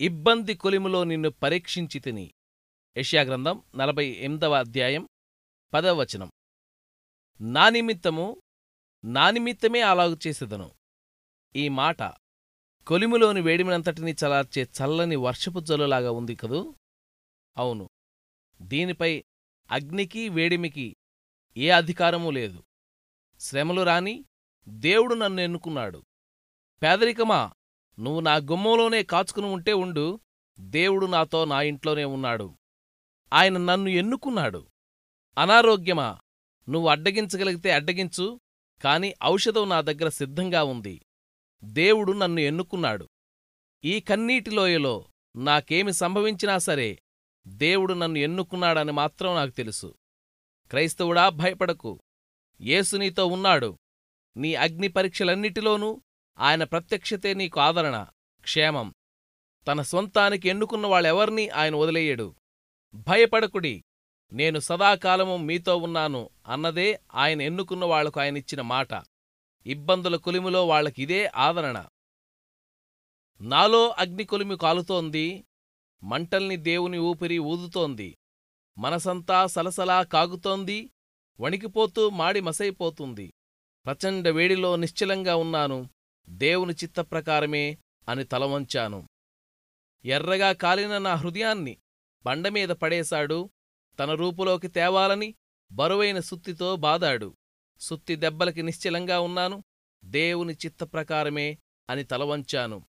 ఇబ్బంది కొలిములో నిన్ను పరీక్షించి తిని. యష్యాగ్రంథం నలభై ఎనిమిదవ అధ్యాయం పదవ వచనం. నా నిమిత్తము నా నిమిత్తమే అలాగు చేసేదను. ఈ మాట కొలిములోని వేడిమినంతటినీ చలార్చే చల్లని వర్షపు జల్లులాగా ఉంది కదూ? అవును. దీనిపై అగ్నికి వేడిమికి ఏ అధికారమూ లేదు. శ్రమలు రాని దేవుడు నన్ను ఎన్నుకున్నాడు. పేదరికమా? నువ్వు నా గుమ్మంలోనే కాచుకుని ఉంటే ఉండు. దేవుడు నాతో నా ఇంట్లోనే ఉన్నాడు. ఆయన నన్ను ఎన్నుకున్నాడు. అనారోగ్యమా? నువ్వు అడ్డగించగలిగితే అడ్డగించు కాని ఔషధం నా దగ్గర సిద్ధంగా ఉంది. దేవుడు నన్ను ఎన్నుకున్నాడు. ఈ కన్నీటి లోయలో నాకేమి సంభవించినా సరే దేవుడు నన్ను ఎన్నుకున్నాడని మాత్రం నాకు తెలుసు. క్రైస్తవుడా భయపడకు. యేసు నీతో ఉన్నాడు. నీ అగ్ని పరీక్షలన్నిటిలోనూ ఆయన ప్రత్యక్షతే నీకు ఆదరణ క్షేమం. తన సొంతానికి ఎన్నుకున్న వాళ్ళెవర్నీ ఆయన వదిలేయడు. భయపడకుడి నేను సదాకాలము మీతో ఉన్నాను అన్నదే ఆయన ఎన్నుకున్న వాళ్ళకు ఆయనిచ్చిన మాట. ఇబ్బందుల కొలిమిలో వాళ్ళకిదే ఆదరణ. నాలో అగ్ని కొలిమి కాలుతోంది మంటల్ని దేవుని ఊపిరి ఊదుతోంది. మనసంతా సలసలా కాగుతోంది వణికిపోతూ మాడి మసైపోతుంది. ప్రచండ వేడిలో నిశ్చలంగా ఉన్నాను. దేవుని చిత్తప్రకారమే అని తలవంచాను. ఎర్రగా కాలిన నా హృదయాన్ని బండమీద పడేశాడు. తన రూపులోకి తేవాలని బరువైన సుత్తితో బాదాడు. సుత్తి దెబ్బలకి నిశ్చలంగా ఉన్నాను. దేవుని చిత్తప్రకారమే అని తలవంచాను.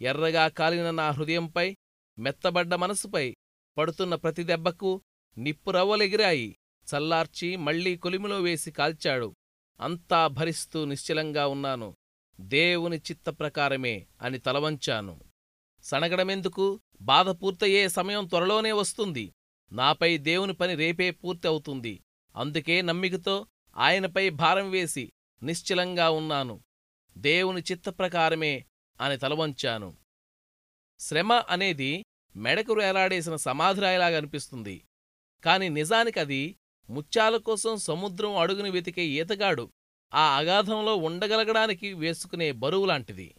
ఎర్రగా కాలిన నా హృదయంపై మెత్తబడ్డ మనసుపై పడుతున్న ప్రతి దెబ్బకు నిప్పురవ్వలెగిరాయి చల్లార్చి మళ్ళీ కొలిమిలో వేసి కాల్చాడు. అంతా భరిస్తూ నిశ్చలంగా ఉన్నాను. దేవుని చిత్త ప్రకారమే అని తలవంచాను. సనగడమెందుకు బాధ పూర్తయ్యే సమయం త్వరలోనే వస్తుంది. నాపై దేవుని పని రేపే పూర్తి అవుతుంది. అందుకే నమ్మికతో ఆయనపై భారం వేసి నిశ్చలంగా ఉన్నాను. దేవుని చిత్తప్రకారమే అని తలవంచాను. శ్రమ అనేది మెడకు వేలాడేసిన సమాధిరాయిలాగా అనిపిస్తుంది. కాని నిజానికది ముత్యాల కోసం సముద్రం అడుగుని వెతికే ఈతగాడు ఆ అగాధంలో ఉండగలగడానికి వేసుకునే బరువు లాంటిది.